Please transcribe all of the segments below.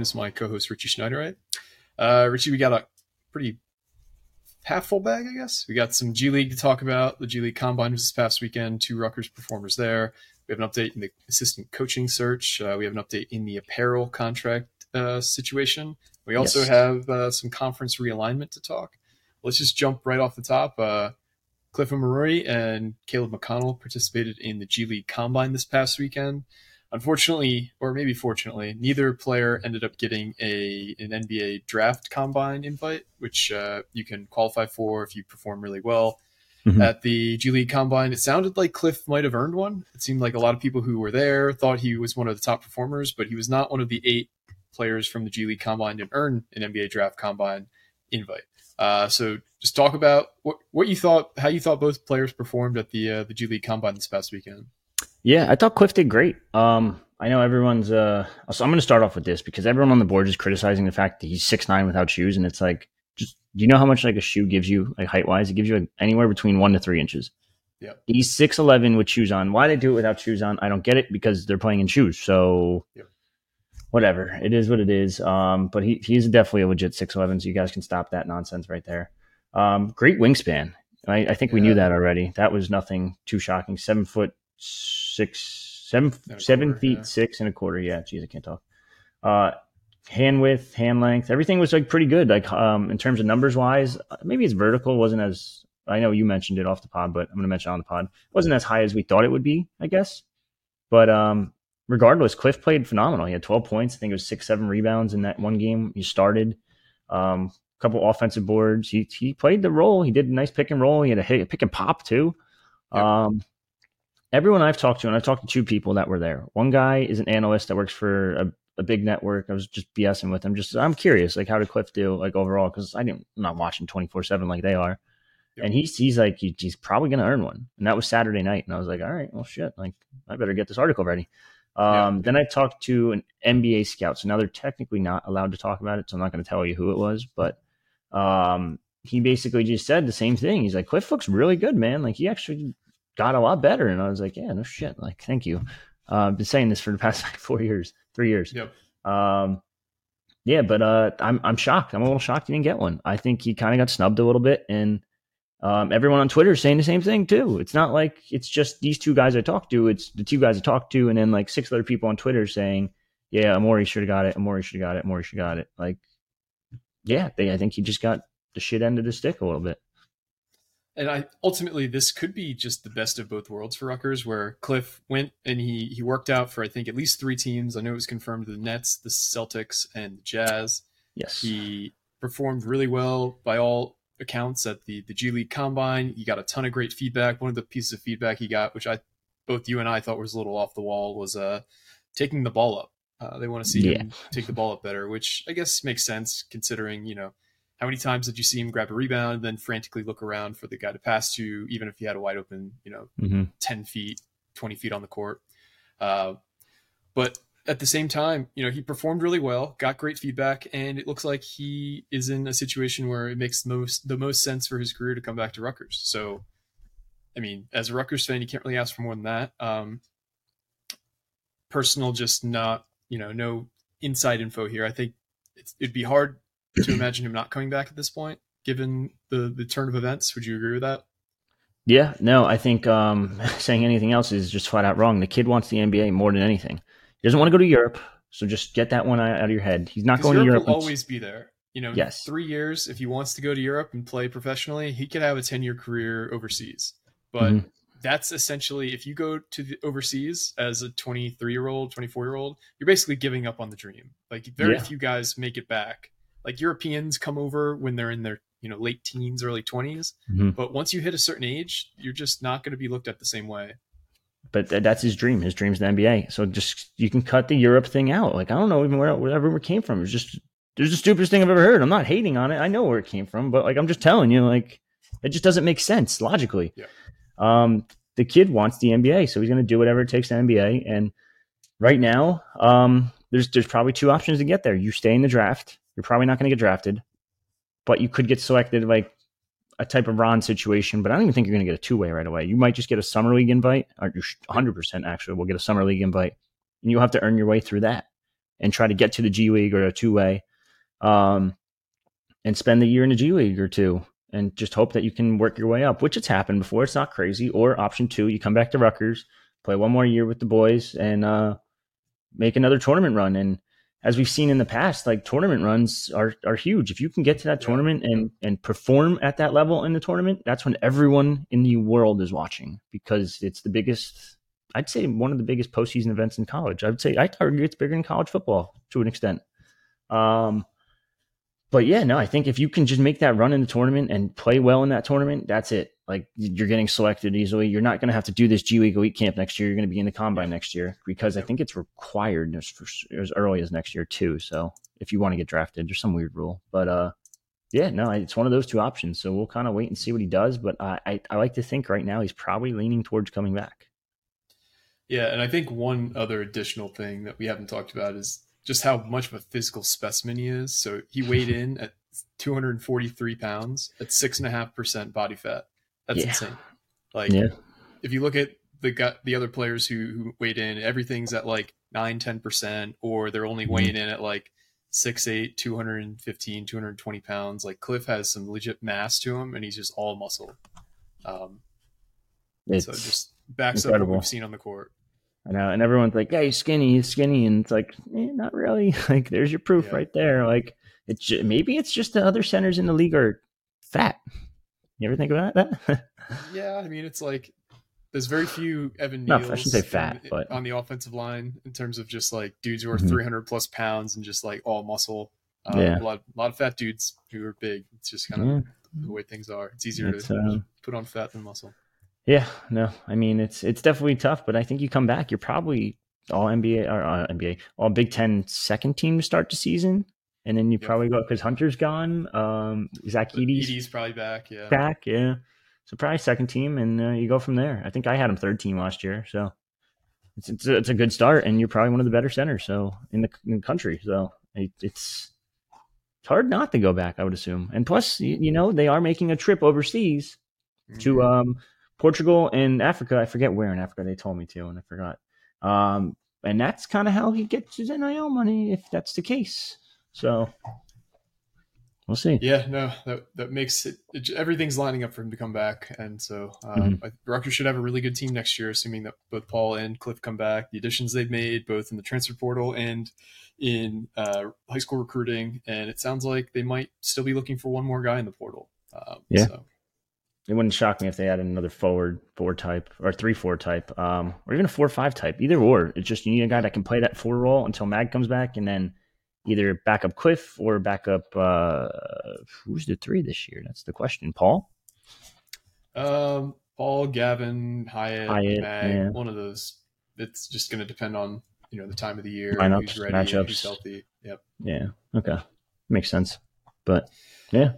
Is my co-host Richie Schneiderite. Uh, Richie, we got a pretty half full bag, I guess. We got some G League to talk about. The G League Combine was this past weekend. Two Rutgers performers there. We have an update in the assistant coaching search. Uh, we have an update in the apparel contract uh, situation. We also Yes. have uh, some conference realignment to talk. Let's just jump right off the top. Uh, Cliff Omoruyi and Caleb McConnell participated in the G League Combine this past weekend. Unfortunately, or maybe fortunately, neither player ended up getting a an NBA draft combine invite, which uh, you can qualify for if you perform really well Mhm. at the G League Combine. It sounded like Cliff might have earned one. It seemed like a lot of people who were there thought he was one of the top performers, but he was not one of the eight players from the G League Combine to earn an NBA draft combine invite. Uh, so just talk about what what you thought, how you thought both players performed at the uh, the G League Combine this past weekend. Yeah, I thought Cliff did great. Um, I know everyone's. Uh, so I'm going to start off with this because everyone on the board is criticizing the fact that he's six nine without shoes, and it's like, just do you know how much like a shoe gives you, like height wise? It gives you like, anywhere between one to three inches. Yep. He's six eleven with shoes on. Why they do it without shoes on? I don't get it because they're playing in shoes. So. Yep. Whatever it is, what it is. Um, but he he's definitely a legit six eleven. So you guys can stop that nonsense right there. Um, great wingspan. I, I think we knew that already. That was nothing too shocking. Seven foot six, seven, seven quarter, feet yeah. six and a quarter. Yeah, geez, I can't talk. Uh, hand width, hand length, everything was like pretty good. Like um, in terms of numbers wise, uh, maybe his vertical wasn't as. I know you mentioned it off the pod, but I'm going to mention it on the pod. wasn't as high as we thought it would be, I guess. But um, regardless, Cliff played phenomenal. He had 12 points. I think it was six, seven rebounds in that one game. He started. Um, couple offensive boards. He he played the role. He did a nice pick and roll. He had a hit, pick and pop too. Yep. Um, everyone I've talked to, and I've talked to two people that were there. One guy is an analyst that works for a, a big network. I was just BSing with him. Just I'm curious, like how did Cliff do, like overall? Because I didn't, I'm not watching 24 seven like they are. Yep. And he's he's like he, he's probably gonna earn one. And that was Saturday night, and I was like, all right, well shit, like I better get this article ready. Um, Yeah. Then I talked to an NBA scout. So now they're technically not allowed to talk about it. So I'm not going to tell you who it was, but um, he basically just said the same thing. He's like, Cliff looks really good, man. Like he actually got a lot better. And I was like, yeah, no shit. Like, thank you. Uh, I've been saying this for the past like four years, three years. Yep. Um, yeah, but uh, I'm I'm shocked. I'm a little shocked he didn't get one. I think he kind of got snubbed a little bit, and um, everyone on Twitter is saying the same thing too. It's not like it's just these two guys I talked to. It's the two guys I talked to, and then like six other people on Twitter saying, "Yeah, Amori should have got it. Amori should have got it. Amori should have got it." Like, yeah, they, I think he just got the shit end of the stick a little bit. And I ultimately this could be just the best of both worlds for Rutgers, where Cliff went and he he worked out for I think at least three teams. I know it was confirmed the Nets, the Celtics, and the Jazz. Yes. He performed really well by all accounts at the the G League Combine. He got a ton of great feedback. One of the pieces of feedback he got, which I both you and I thought was a little off the wall, was uh taking the ball up. Uh, they want to see him take the ball up better, which I guess makes sense considering you know how many times did you see him grab a rebound and then frantically look around for the guy to pass to, even if he had a wide open, you know, hmm 10 feet, 20 feet on the court. Uh, but at the same time, you know, he performed really well, got great feedback, and it looks like he is in a situation where it makes the most the most sense for his career to come back to Rutgers. So, I mean, as a Rutgers fan, you can't really ask for more than that. Um, personal, just not, you know, no inside info here. I think it's, it'd be hard to imagine him not coming back at this point, given the the turn of events. Would you agree with that? Yeah, no, I think um, saying anything else is just flat out wrong. The kid wants the NBA more than anything. He doesn't want to go to Europe, so just get that one out of your head. He's not going to Europe Europe. will always be there. You know, Yes. three years. If he wants to go to Europe and play professionally, he could have a ten-year career overseas. But Mhm. that's essentially if you go to the overseas as a 23-year-old, 24-year-old, you're basically giving up on the dream. Like very Yeah. few guys make it back. Like Europeans come over when they're in their you know late teens, early 20s. Mhm. But once you hit a certain age, you're just not going to be looked at the same way. but th- that's his dream. His dream's the NBA. So just you can cut the Europe thing out. Like I don't know even where where that rumor came from. It's just there's the stupidest thing I've ever heard. I'm not hating on it. I know where it came from, but like I'm just telling you, like it just doesn't make sense logically. Yeah. Um, the kid wants the NBA, so he's going to do whatever it takes to NBA. And right now, um, there's there's probably two options to get there. You stay in the draft. You're probably not going to get drafted, but you could get selected like a type of Ron situation. But I don't even think you're going to get a two way right away. You might just get a summer league invite, or you 100 percent actually will get a summer league invite, and you'll have to earn your way through that and try to get to the G League or a two way, um, and spend the year in the G League or two and just hope that you can work your way up, which it's happened before. It's not crazy. Or option two, you come back to Rutgers, play one more year with the boys, and uh, make another tournament run. And as we've seen in the past, like tournament runs are are huge. If you can get to that Yeah. tournament and and perform at that level in the tournament, that's when everyone in the world is watching because it's the biggest. I'd say one of the biggest postseason events in college. I'd say I argue it's bigger than college football to an extent. Um, but yeah, no, I think if you can just make that run in the tournament and play well in that tournament, that's it. Like you're getting selected easily. You're not going to have to do this G League Elite Camp next year. You're going to be in the combine next year because I think it's required as, for, as early as next year too. So if you want to get drafted, there's some weird rule, but uh, yeah, no, it's one of those two options. So we'll kind of wait and see what he does. But I, I, I like to think right now he's probably leaning towards coming back. Yeah, and I think one other additional thing that we haven't talked about is just how much of a physical specimen he is. So he weighed in at 243 pounds at six and a half percent body fat. That's Yeah. insane. Like, Yeah. if you look at the gu the other players who, who weighed in, everything's at like nine, 10 percent, or they're only Mhm. weighing in at like six, eight, 215, 220 pounds. Like Cliff has some legit mass to him, and he's just all muscle. Um, It's, so it just backs up incredible. what we've seen on the court. I know, and everyone's like, "Yeah, he's skinny, he's skinny," and it's like, eh, not really. Like, there's your proof Yeah. right there. Like, it's ju- maybe it's just the other centers in the league are fat. You ever think about that? Yeah, I mean, it's like there's very few Evan No, I shouldn't say in- fat, but- on the offensive line in terms of just like dudes who are Mhm. 300 plus pounds and just like all muscle. Uh, Yeah. a lot, a lot of fat dudes who are big. It's just kind of yeah, the way things are. It's easier it's, to um, put on fat than muscle. yeah, no, I mean, it's it's definitely tough, but I think you come back, you're probably all NBA or uh, NBA, all Big Ten second team to start the season, and then you Yep. probably go because Hunter's gone, um, Zach Edey's probably back. Yeah, back, yeah. So probably second team, and uh, you go from there. I think I had him third team last year, so it's it's a, it's a good start, and you're probably one of the better centers so in the, in the country. So it, it's it's hard not to go back, I would assume. And plus, you, you know, they are making a trip overseas to Mhm. um, Portugal and Africa. I forget where in Africa they told me to, and I forgot. Um, and that's kind of how he gets his NIL money, if that's the case. So we'll see. Yeah, no, that that makes it, it. Everything's lining up for him to come back, and so um, Mm-hmm. I, Rutgers should have a really good team next year, assuming that both Paul and Cliff come back. The additions they've made, both in the transfer portal and in uh, high school recruiting, and it sounds like they might still be looking for one more guy in the portal. Um, Yeah. So, It wouldn't shock me if they added another forward four type or three four type, um, or even a four five type. Either or. It's just you need a guy that can play that four role until Mag comes back, and then either back up Cliff or back up uh, who's the three this year? That's the question. Paul. um, Paul, Gavin, Hyatt, Hyatt, Mag, yeah. one of those. It's just going to depend on you know the time of the year, Lineups, who's ready, matchups. who's healthy. Yep. Yeah. Okay. Makes sense. But yeah.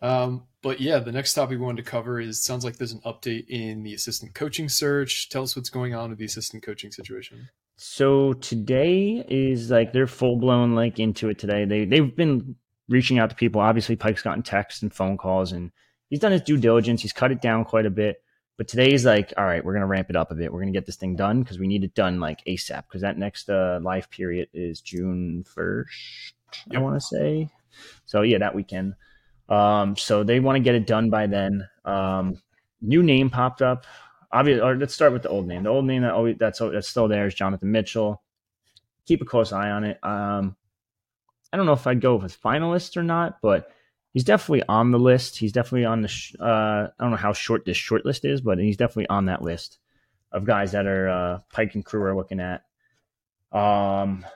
Um, but yeah, the next topic we wanted to cover is sounds like there's an update in the assistant coaching search. Tell us what's going on with the assistant coaching situation. So today is like they're full blown like into it today. They they've been reaching out to people. Obviously, Pike's gotten texts and phone calls, and he's done his due diligence. He's cut it down quite a bit. But today is like, all right, we're gonna ramp it up a bit. We're gonna get this thing done because we need it done like ASAP. Because that next uh, live period is June first. I want to say. So yeah, that weekend. Um, so they want to get it done by then. Um, new name popped up. Obviously, or let's start with the old name. The old name that always that's that's still there is Jonathan Mitchell. Keep a close eye on it. Um, I don't know if I'd go with finalists or not, but he's definitely on the list. He's definitely on the. Sh- uh, I don't know how short this short list is, but he's definitely on that list of guys that are uh, Pike and crew are looking at. Um,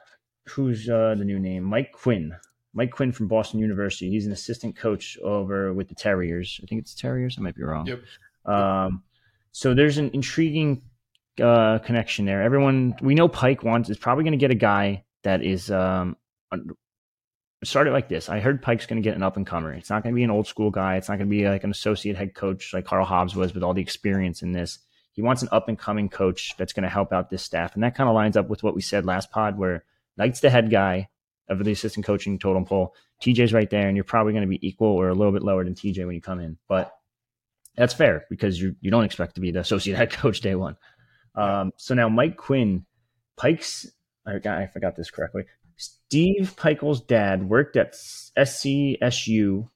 who's uh, the new name? Mike Quinn. Mike Quinn from Boston University. He's an assistant coach over with the Terriers. I think it's Terriers. I might be wrong. Yep. Um, so there's an intriguing uh, connection there. Everyone we know Pike wants is probably going to get a guy that is um started like this. I heard Pike's going to get an up and comer. It's not going to be an old school guy. It's not going to be like an associate head coach like Karl Hobbs was with all the experience in this. He wants an up and coming coach that's going to help out this staff, and that kind of lines up with what we said last pod, where Knight's the head guy of the assistant coaching totem pole. TJ's right there, and you're probably going to be equal or a little bit lower than TJ when you come in, but that's fair because you you don't expect to be the associate head coach day one. Um, so now Mike Quinn, Pike's I got I forgot this correctly. Steve Pikiell's dad worked at SCSU,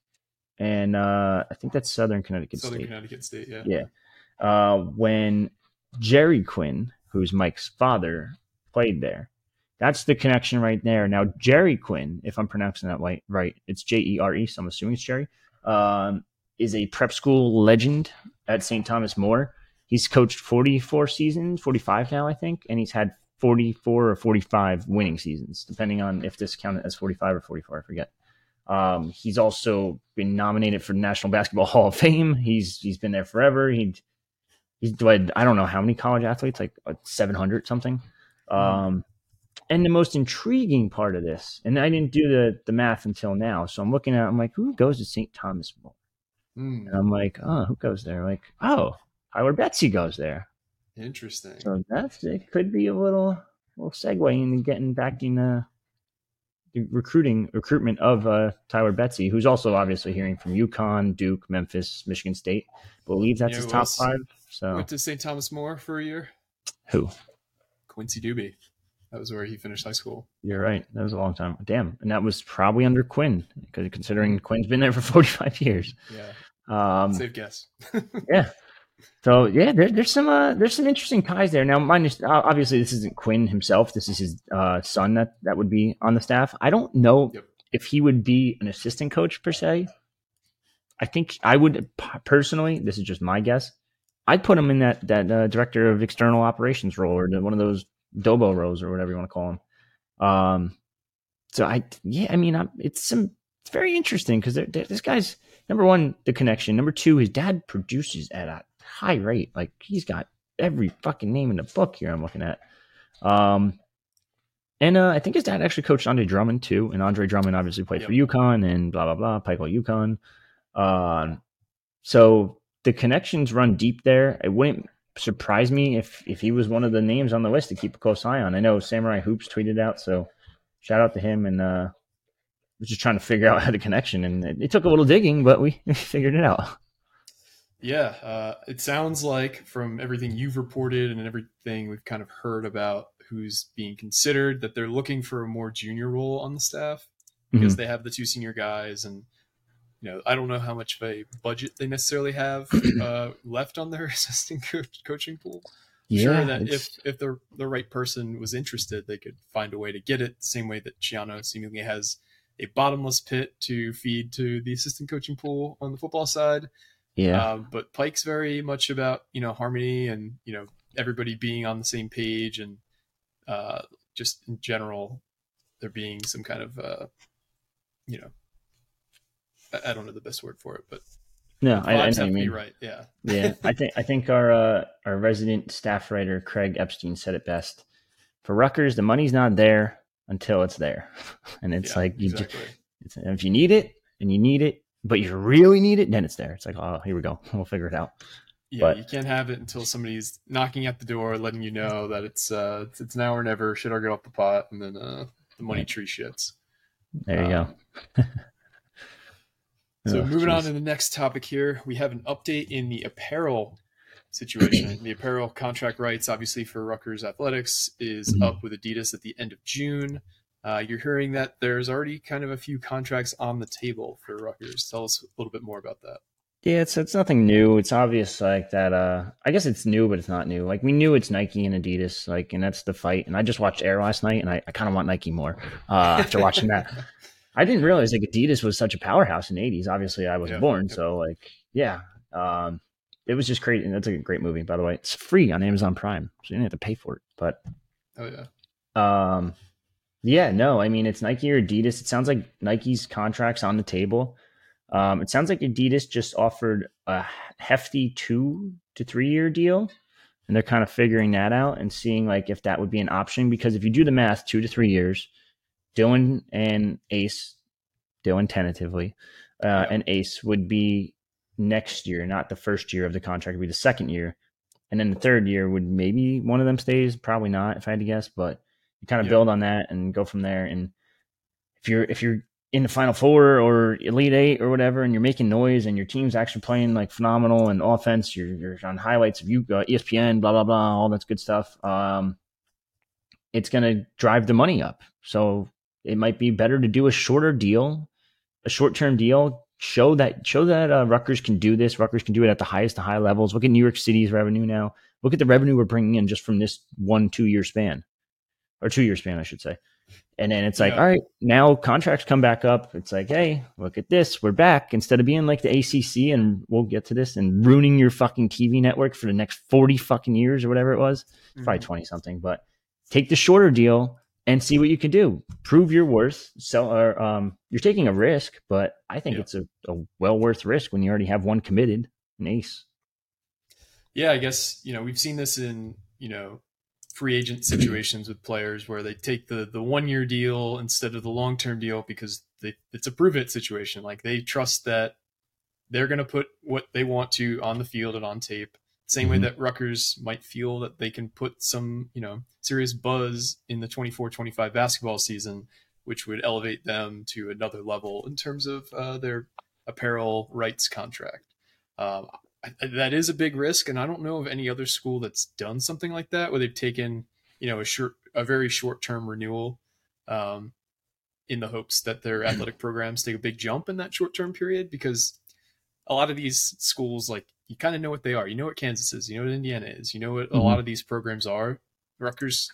and uh, I think that's Southern Connecticut State. Southern State. Connecticut State. Yeah. Yeah. Uh, when Jerry Quinn, who's Mike's father, played there. That's the connection right there. Now, Jerry Quinn, if I'm pronouncing that right, right it's J E R E, so I'm assuming it's Jerry, um, is a prep school legend at St. Thomas More. He's coached 44 seasons, 45 now, I think, and he's had 44 or 45 winning seasons, depending on if this counted as 45 or 44, I forget. Um, he's also been nominated for the National Basketball Hall of Fame. He's he's been there forever. He he's led I don't know how many college athletes, like uh, 700 something. Um, and the most intriguing part of this, and I didn't do the the math until now, so I'm looking at I'm like, who goes to St. Thomas More? Mm, And I'm like, oh, who goes there? Like, oh, Tyler Betsey goes there. interesting. So that's it. Could be a little little segue into getting back in uh, the recruiting recruitment of uh, Tyler Betsey, who's also obviously hearing from UConn, Duke, Memphis, Michigan State. Believe that's Yeah, his top five. So Went to St. Thomas More for a year. who? Quincy Douby. That was where he finished high school. You're right. That was a long time. Damn, and that was probably under Quinn, because considering Quinn's been there for 45 years. Yeah. Um, Safe guess. yeah. So yeah, there, there's some uh, there's some interesting ties there. Now, mine is, uh, obviously this isn't Quinn himself. This is his uh, son that that would be on the staff. I don't know Yep. if he would be an assistant coach per se. I think I would personally. This is just my guess. I'd put him in that that uh, director of external operations role or one of those Dobo roles or whatever you want to call them. Um, so I yeah, I mean, I'm, it's some it's very interesting because this guy's number one the connection. Number two, his dad produces at a high rate. Like he's got every fucking name in the book here. I'm looking at. Um, and uh, I think his dad actually coached Andre Drummond too, and Andre Drummond obviously played for UConn and blah blah blah, Pikeville UConn. Um, so the connections run deep there. It wouldn't surprise me if if he was one of the names on the list to keep a close eye on. I know Samurai Hoops tweeted out, so shout out to him. And uh, was just trying to figure out how the connection, and it, it took a little digging, but we, we figured it out. Yeah, uh, it sounds like from everything you've reported and everything we've kind of heard about who's being considered that they're looking for a more junior role on the staff because Mhm. they have the two senior guys and you know I don't know how much of a budget they necessarily have uh, left on their assistant coach, coaching pool. sure that if it's- if the the right person was interested, they could find a way to get it. The same way that Schiano seemingly has a bottomless pit to feed to the assistant coaching pool on the football side. yeah, Um, but Pike's very much about you know harmony and you know everybody being on the same page and uh, just in general there being some kind of uh, you know I, I don't know the best word for it, but no, I, I know have you to be mean. right. Yeah, yeah, I think I think our uh, our resident staff writer Craig Epstein said it best. For Rutgers, the money's not there until it's there, and it's Yeah, like you exactly. it's, if you need it and you need it, but you really need it, then it's there. It's like oh, here we go, we'll figure it out. Yeah, But- you can't have it until somebody's knocking at the door, letting you know that it's uh it's, it's now or never. Shit I get off the pot, and then uh the money tree shits. There you Um, go. So Oh, moving on to the next topic here, we have an update in the apparel situation. the apparel contract rights, obviously for Rutgers Athletics, is Mhm. up with Adidas at the end of June. Uh, you're hearing that there's already kind of a few contracts on the table for Rutgers. Tell us a little bit more about that. Yeah, it's it's nothing new. It's obvious like that. Uh, I guess it's new, but it's not new. Like we knew it's Nike and Adidas, like, and that's the fight. And I just watched Air last night, and I, I kind of want Nike more uh, after watching that. I didn't realize like Adidas was such a powerhouse in the '80s. Obviously, I wasn't Yeah. born, so like, yeah, um, it was just great. And that's a great movie, by the way. It's free on Amazon Prime, so you don't have to pay for it. But Oh yeah, um, yeah, no, I mean it's Nike or Adidas. It sounds like Nike's contracts on the table. Um, it sounds like Adidas just offered a hefty two to three year deal, and they're kind of figuring that out and seeing like if that would be an option. Because if you do the math, two to three years, Dylan and Ace, Dylan tentatively, uh, Yeah. and Ace would be next year, not the first year of the contract, it would be the second year. And then the third year would maybe one of them stays, probably not, if I had to guess, but you kind of Yeah. build on that and go from there. And if you're if you're in the final four or elite eight or whatever, and you're making noise and your team's actually playing like phenomenal and offense, you're you're on highlights of you uh, ESPN, blah blah blah, all that's good stuff. Um, it's gonna drive the money up. So it might be better to do a shorter deal, a short term deal. Show that show that uh, Rutgers can do this. Rutgers can do it at the highest to high levels. Look at New York City's revenue now. Look at the revenue we're bringing in just from this one two year span, or two year span, I should say. And then it's like, Yeah. all right, now contracts come back up. It's like, hey, look at this, we're back. Instead of being like the ACC, and we'll get to this, and ruining your fucking TV network for the next forty fucking years or whatever it was probably Mhm. 20 something, but take the shorter deal and see what you can do. Prove your worth. Sell or um you're taking a risk, but I think Yeah. it's a, a well worth risk when you already have one committed, an ace. Yeah, I guess you know we've seen this in you know free agent situations with players where they take the the one year deal instead of the long term deal because they, it's a prove it situation. Like they trust that they're going to put what they want to on the field and on tape. Same way Mhm. that Rutgers might feel that they can put some you know serious buzz in the 24-25 basketball season, which would elevate them to another level in terms of uh, their apparel rights contract. Um, I, that is a big risk, and I don't know of any other school that's done something like that where they've taken you know a short, a very short term renewal, um, in the hopes that their athletic programs take a big jump in that short term period. Because a lot of these schools, like you kind of know what they are. You know what Kansas is. You know what Indiana is. You know what a Mhm. lot of these programs are. Rutgers,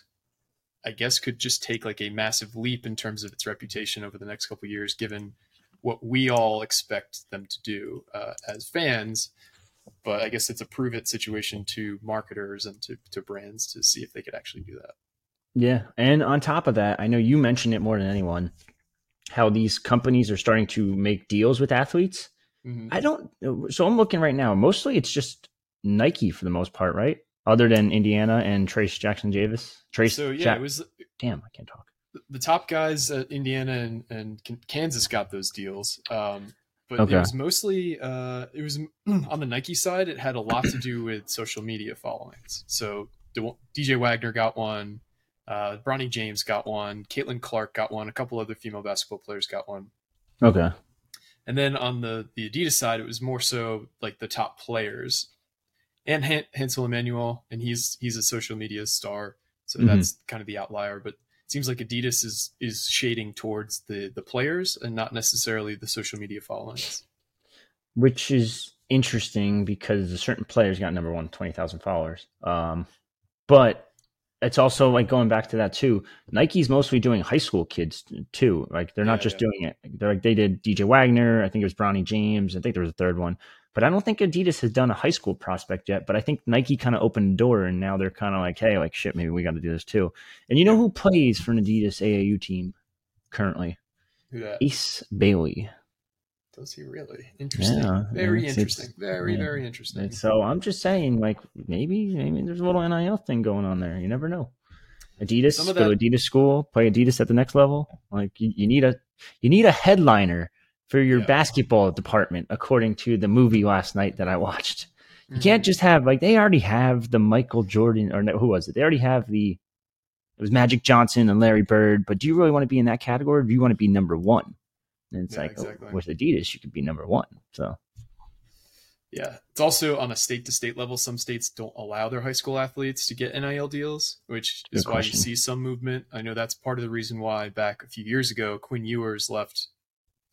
I guess, could just take like a massive leap in terms of its reputation over the next couple of years, given what we all expect them to do uh, as fans but I guess it's a prove it situation to marketers and to, to brands to see if they could actually do that. Yeah. And on top of that, I know you mentioned it more than anyone, how these companies are starting to make deals with athletes. Mhm. I don't so I'm looking right now. Mostly it's just Nike for the most part, right? Other than Indiana and Trace Jackson Javis. Trayce So yeah, Jack- it was damn, I can't talk. the top guys at Indiana and, and Kansas got those deals. Um, but Okay. it was mostly uh, it was on the Nike side. It had a lot to do with social media followings. So DJ Wagner got one, uh, Bronny James got one, Caitlin Clark got one, a couple other female basketball players got one. Okay. And then on the the Adidas side, it was more so like the top players, and Han- Hansel Emmanuel, and he's he's a social media star, so Mhm. that's kind of the outlier. But it seems like Adidas is is shading towards the the players and not necessarily the social media followings. which is interesting because a certain players got number one, 20,000 followers. Um, but it's also like going back to that too. Nike's mostly doing high school kids too. Like they're not Yeah, just yeah. doing it. They're like they did DJ Wagner. I think it was Bronny James. I think there was a third one. But I don't think Adidas has done a high school prospect yet. But I think Nike kind of opened the door, and now they're kind of like, hey, like shit, maybe we got to do this too. And you know who plays for an Adidas AAU team currently? Ace Bailey. Does he really interesting? Yeah, very it's- interesting. it's- very yeah. very interesting. And so I'm just saying, like maybe maybe there's a little NIL thing going on there. You never know. Adidas, of go to Adidas school, play Adidas at the next level. Like you, you need a you need a headliner for your Yeah. basketball department, according to the movie last night that I watched. You Mhm. can't just have like they already have the Michael Jordan or no, who was it? They already have the it was Magic Johnson and Larry Bird. But do you really want to be in that category? Or do you want to be number one? And it's Yeah, like oh, exactly. with Adidas, you could be number one. So Yeah, it's also on a state to state level. Some states don't allow their high school athletes to get NIL deals, which is Good why you see some movement. I know that's part of the reason why back a few years ago, Quinn Ewers left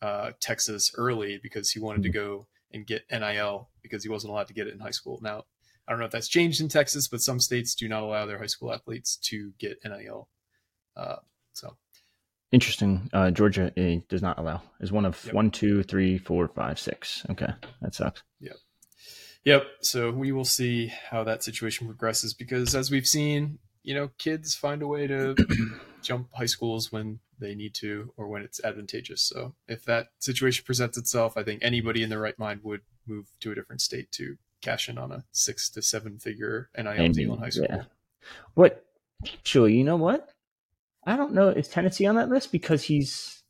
uh, Texas early because he wanted to Hmm. go and get NIL because he wasn't allowed to get it in high school. Now, I don't know if that's changed in Texas, but some states do not allow their high school athletes to get NIL. Uh, so, Interesting. Uh, Georgia eh, does not allow. Is one of Yep. one, two, three, four, five, six. Okay, that sucks. Yep. Yep. So we will see how that situation progresses because, as we've seen, you know, kids find a way to jump high schools when they need to or when it's advantageous. So if that situation presents itself, I think anybody in their right mind would move to a different state to cash in on a six to seven figure NIL deal in high school. Yeah. What? Actually, you know what? I don't know. Is Tennessee on that list because he's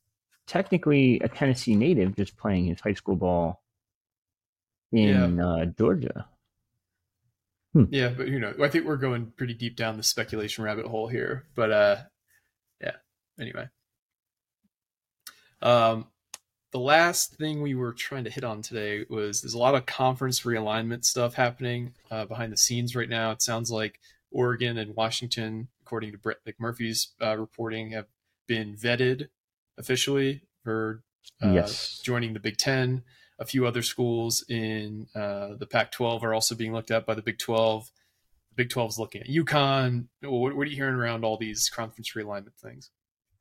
technically a Tennessee native, just playing his high school ball in yeah. uh, Georgia. Hmm. Yeah, but you know, I think we're going pretty deep down the speculation rabbit hole here. But uh, yeah. Anyway, um, the last thing we were trying to hit on today was there's a lot of conference realignment stuff happening uh, behind the scenes right now. It sounds like Oregon and Washington, according to Brett McMurphy's uh, reporting, have been vetted officially for uh, yes. joining the Big Ten. A few other schools in uh, the Pac-12 are also being looked at by the Big 12. The Big 12 is looking at UConn. What, what are you hearing around all these conference realignment things?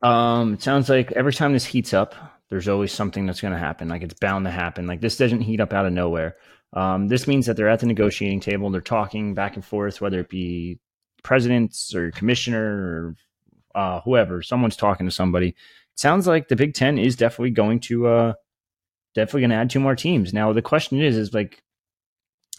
Um, it sounds like every time this heats up, there's always something that's going to happen. Like it's bound to happen. Like this doesn't heat up out of nowhere. Um, this means that they're at the negotiating table. They're talking back and forth, whether it be presidents or commissioner or uh, whoever. Someone's talking to somebody. It sounds like the Big Ten is definitely going to uh, definitely going to add two more teams. Now the question is, is like,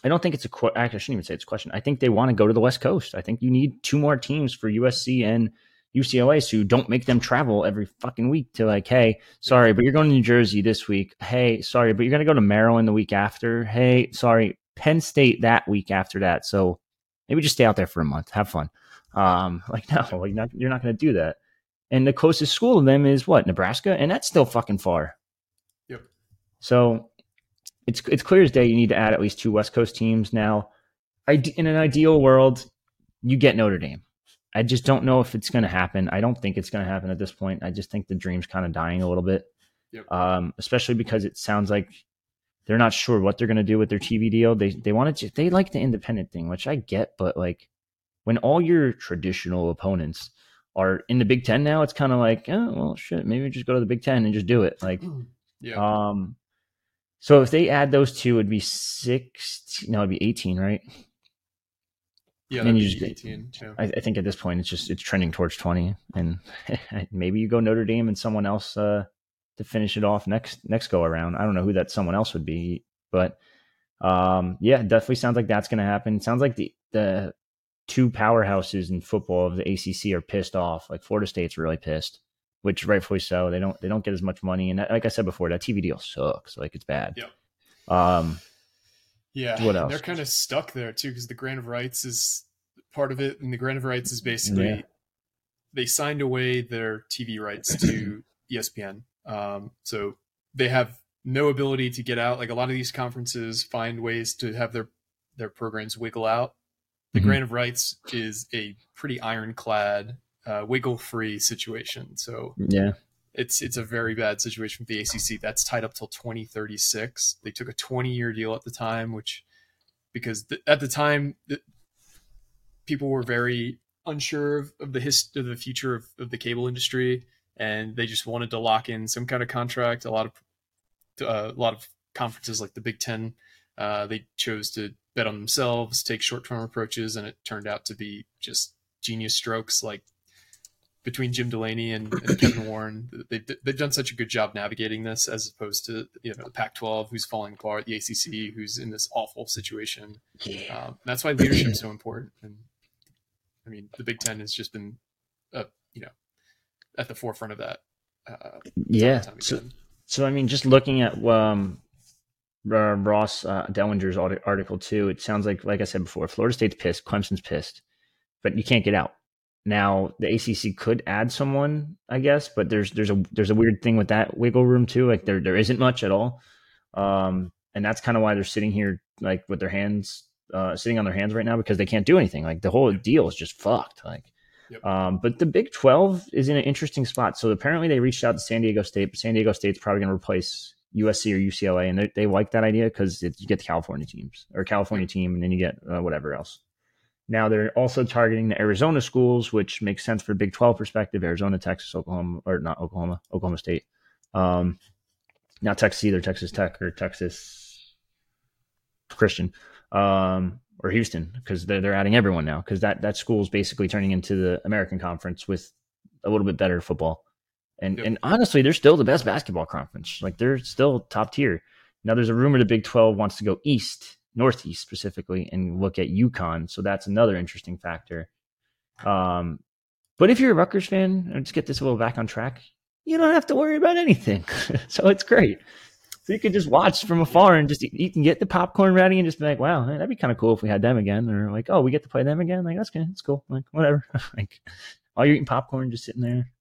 I don't think it's a. Qu- Actually, I shouldn't even say it's a question. I think they want to go to the West Coast. I think you need two more teams for USC and UCLA, so don't make them travel every fucking week to like, hey, sorry, but you're going to New Jersey this week. Hey, sorry, but you're going to go to Maryland the week after. Hey, sorry, Penn State that week after that. So maybe just stay out there for a month, have fun. Um, like no, like not, you're not going to do that. And the closest school to them is what Nebraska, and that's still fucking far. Yep. So it's it's clear as day. You need to add at least two West Coast teams now. I, in an ideal world, you get Notre Dame I just don't know if it's going to happen. I don't think it's going to happen at this point. I just think the dream's kind of dying a little bit, yep. um, especially because it sounds like they're not sure what they're going to do with their TV deal. They they wanted to they like the independent thing, which I get, but like when all your traditional opponents are in the Big Ten now, it's kind of like, oh well, shit, maybe just go to the Big Ten and just do it. Like, yeah. Um, so if they add those two, it'd be six. No, it'd be eighteen, right? Yeah, and you just 18, I, I, think at this point it's just it's trending towards 20 and maybe you go Notre Dame and someone else uh, to finish it off next next go around. I don't know who that someone else would be, but um, yeah, definitely sounds like that's going to happen. sounds like the the two powerhouses in football of the ACC are pissed off. Like Florida State's really pissed, which rightfully so. They don't they don't get as much money, and that, like I said before, that TV deal sucks. Like it's bad. Yeah. Um, yeah, what else? They're kind of stuck there too because the grant of rights is part of it, and the grant of rights is basically yeah. they signed away their TV rights to ESPN. Um, so they have no ability to get out. Like a lot of these conferences find ways to have their their programs wiggle out. The mm-hmm. grant of rights is a pretty ironclad, uh, wiggle free situation. So yeah, it's it's a very bad situation for the ACC. That's tied up till 2036. They took a 20 year deal at the time, which because th- at the time th- people were very unsure of, of the hist- of the future of, of the cable industry, and they just wanted to lock in some kind of contract. A lot of uh, a lot of conferences like the Big Ten, uh, they chose to bet on themselves, take short term approaches, and it turned out to be just genius strokes like between Jim Delany and, and Kevin Warren, they've, they've done such a good job navigating this as opposed to you know the Pac-12 who's falling apart, the ACC who's in this awful situation. Yeah. Um, that's why leadership is so important. And I mean, the Big Ten has just been, know, at the forefront of that. Uh, yeah. So, so, I mean, just looking at um, uh, Ross uh, Dellenger's article too, it sounds like, like I said before, Florida State's pissed, Clemson's pissed, but you can't get out. Now the ACC could add someone, I guess, but there's there's a there's a weird thing with that wiggle room too. Like there there isn't much at all, um, and that's kind of why they're sitting here like with their hands uh, sitting on their hands right now because they can't do anything. Like the whole deal is just fucked. Like, yep. um, but the Big Twelve is in an interesting spot. So apparently they reached out to San Diego State. But San Diego State's probably going to replace USC or UCLA, and they, they like that idea because you get the California teams or California team, and then you get uh, whatever else. Now they're also targeting the Arizona schools, which makes sense for Big Twelve perspective: Arizona, Texas, Oklahoma, or not Oklahoma, Oklahoma State. Um, not Texas either, Texas Tech or Texas Christian um, or Houston because they're they're adding everyone now because that that school is basically turning into the American Conference with a little bit better football And Yep. and honestly, they're still the best basketball conference. Like they're still top tier. Now there's a rumor the Big 12 wants to go east, northeast specifically, and look at UConn. So that's another interesting factor. Um, but if you're a Rutgers fan, let's get this a little back on track. You don't have to worry about anything. so it's great. So you can just watch from afar and just you can get the popcorn ready and just be like, wow, that'd be kind of cool if we had them again. Or like, oh, we get to play them again. Like that's good. It's cool. Like whatever. like while you're eating popcorn, just sitting there.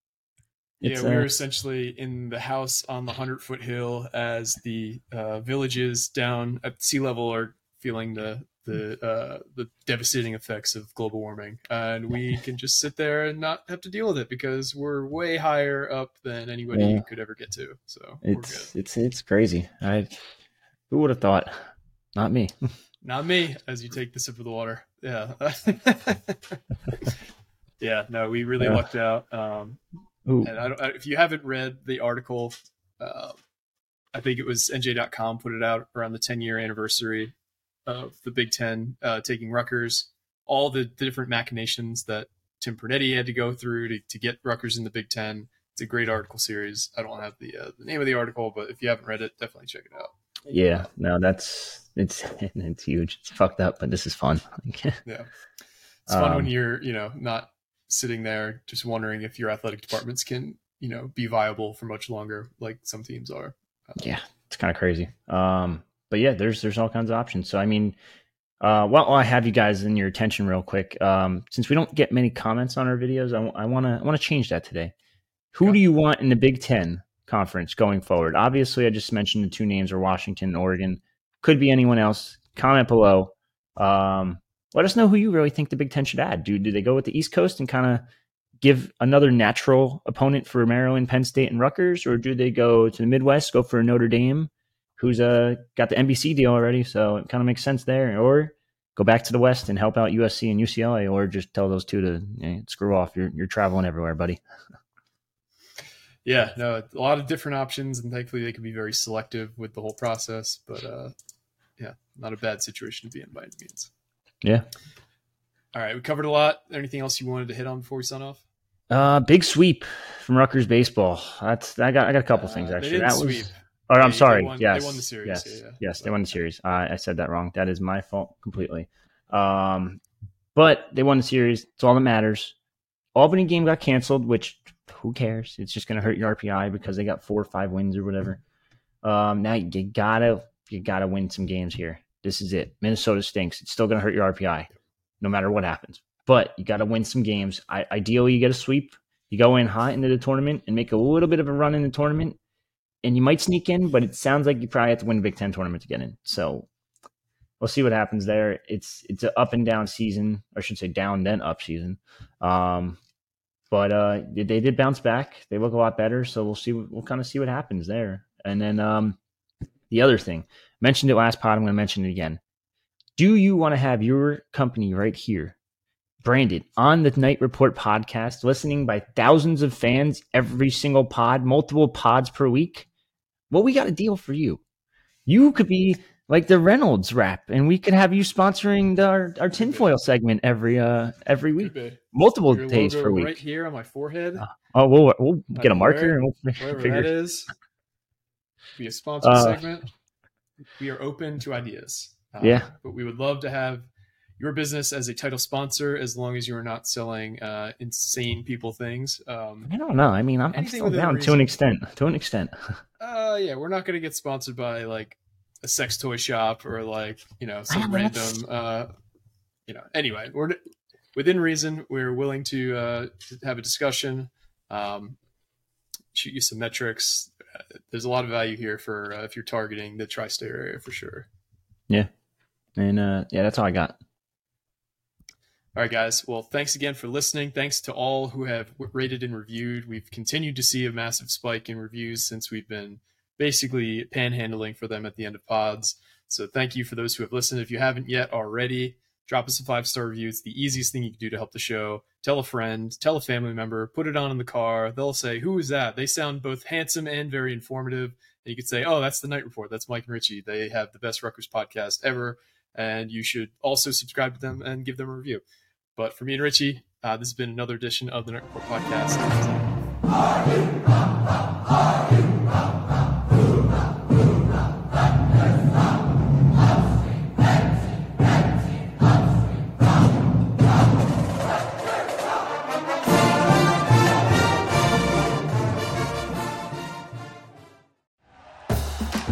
It's, yeah, we uh, were essentially in the house on the hundred foot hill as the uh, villages down at sea level are feeling the the uh, the devastating effects of global warming, and we can just sit there and not have to deal with it because we're way higher up than anybody Yeah. could ever get to. So it's it's it's crazy. I who would have thought? Not me. Not me, as you take the sip of the water. Yeah. yeah, no, we really Yeah. lucked out. Um, Ooh. and I don't, if you haven't read the article, uh, I think it was NJ.com put it out around the 10 year anniversary of the Big Ten uh, taking Rutgers, all the, the different machinations that Tim Pernetti had to go through to, to get Rutgers in the Big Ten. It's a great article series. I don't have the uh, the name of the article, but if you haven't read it, definitely check it out. Yeah, no, that's it's it's huge. It's fucked up, but this is fun. Yeah. It's fun when Um, you're, you know, not sitting there just wondering if your athletic departments can, you know, be viable for much longer like some teams are. yeah, it's kind of crazy. Um, but yeah, there's there's all kinds of options. So I mean, uh, while I have you guys in your attention real quick, um, since we don't get many comments on our videos, I want to I want to change that today. Who Okay. do you want in the Big Ten conference going forward? Obviously, I just mentioned the two names are Washington and Oregon. Could be anyone else. Comment below. Um, let us know who you really think the Big Ten should add. Do do they go with the East Coast and kind of give another natural opponent for Maryland, Penn State, and Rutgers, or do they go to the Midwest, go for Notre Dame, who's uh, got the NBC deal already, so it kind of makes sense there, or go back to the West and help out USC and UCLA, or just tell those two to eh, screw off. You're you're traveling everywhere, buddy. Yeah, no, a lot of different options, and thankfully they can be very selective with the whole process. But uh, yeah, not a bad situation to be in by any means. Yeah. All right, we covered a lot. Anything else you wanted to hit on before we sign off? Uh, big sweep from Rutgers baseball. That's I got I got a couple Uh, things actually. That was. Or I'm They- they sorry. won- they yes, won the series, Yes, yeah, yeah. yes, they won the series. Uh, I said that wrong. That is my fault completely. Um, but they won the series. It's all that matters. Albany game got canceled, which who cares? It's just going to hurt your RPI because they got four or five wins or whatever. Um, now you gotta you gotta win some games here. This is it. Minnesota stinks. It's still going to hurt your RPI, no matter what happens. But you got to win some games. I, ideally, you get a sweep. You go in hot into the tournament and make a little bit of a run in the tournament, and you might sneak in. But it sounds like you probably have to win a Big Ten tournament to get in. So we'll see what happens there. It's it's an up and down season, or I should say down then up season. Um, but uh, they, they did bounce back. They look a lot better. So we'll see. We'll kind of see what happens there. And then um, the other thing mentioned it last pod. I'm going to mention it again. Do you want to have your company right here? Branded on the Knight Report podcast, listening by thousands of fans every single pod, multiple pods per week. Well, we got a deal for you. You could be like the Reynolds Wrap, and we could have you sponsoring the, our, our tinfoil segment every uh every week, multiple Your days per week. right here on my forehead, Oh, we'll we'll get a marker and we'll wherever figure. that is. Be a sponsored Uh, segment. We are open to ideas. Uh, Yeah. but we would love to have your business as a title sponsor as long as you are not selling uh, insane people things. Um, I don't know. I mean, I'm, I'm still down to an extent. To an extent. uh, yeah, we're not going to get sponsored by like a sex toy shop or like you know some random. Uh, you know, anyway, we're within reason. We're willing to, uh, to have a discussion. Um, shoot you some metrics. There's a lot of value here for uh, if you're targeting the tri-state area for sure. Yeah, and uh, yeah, that's all I got. All right, guys. Well, thanks again for listening. Thanks to all who have rated and reviewed. We've continued to see a massive spike in reviews since we've been basically panhandling for them at the end of pods. So thank you for those who have listened. If you haven't yet already, drop us a five star review. It's the easiest thing you can do to help the show. Tell a friend, tell a family member, put it on in the car. They'll say, Who is that? They sound both handsome and very informative. And you could say, Oh, that's the Knight Report. That's Mike and Richie. They have the best Rutgers podcast ever. And you should also subscribe to them and give them a review. But for me and Richie, uh, this has been another edition of the Report podcast.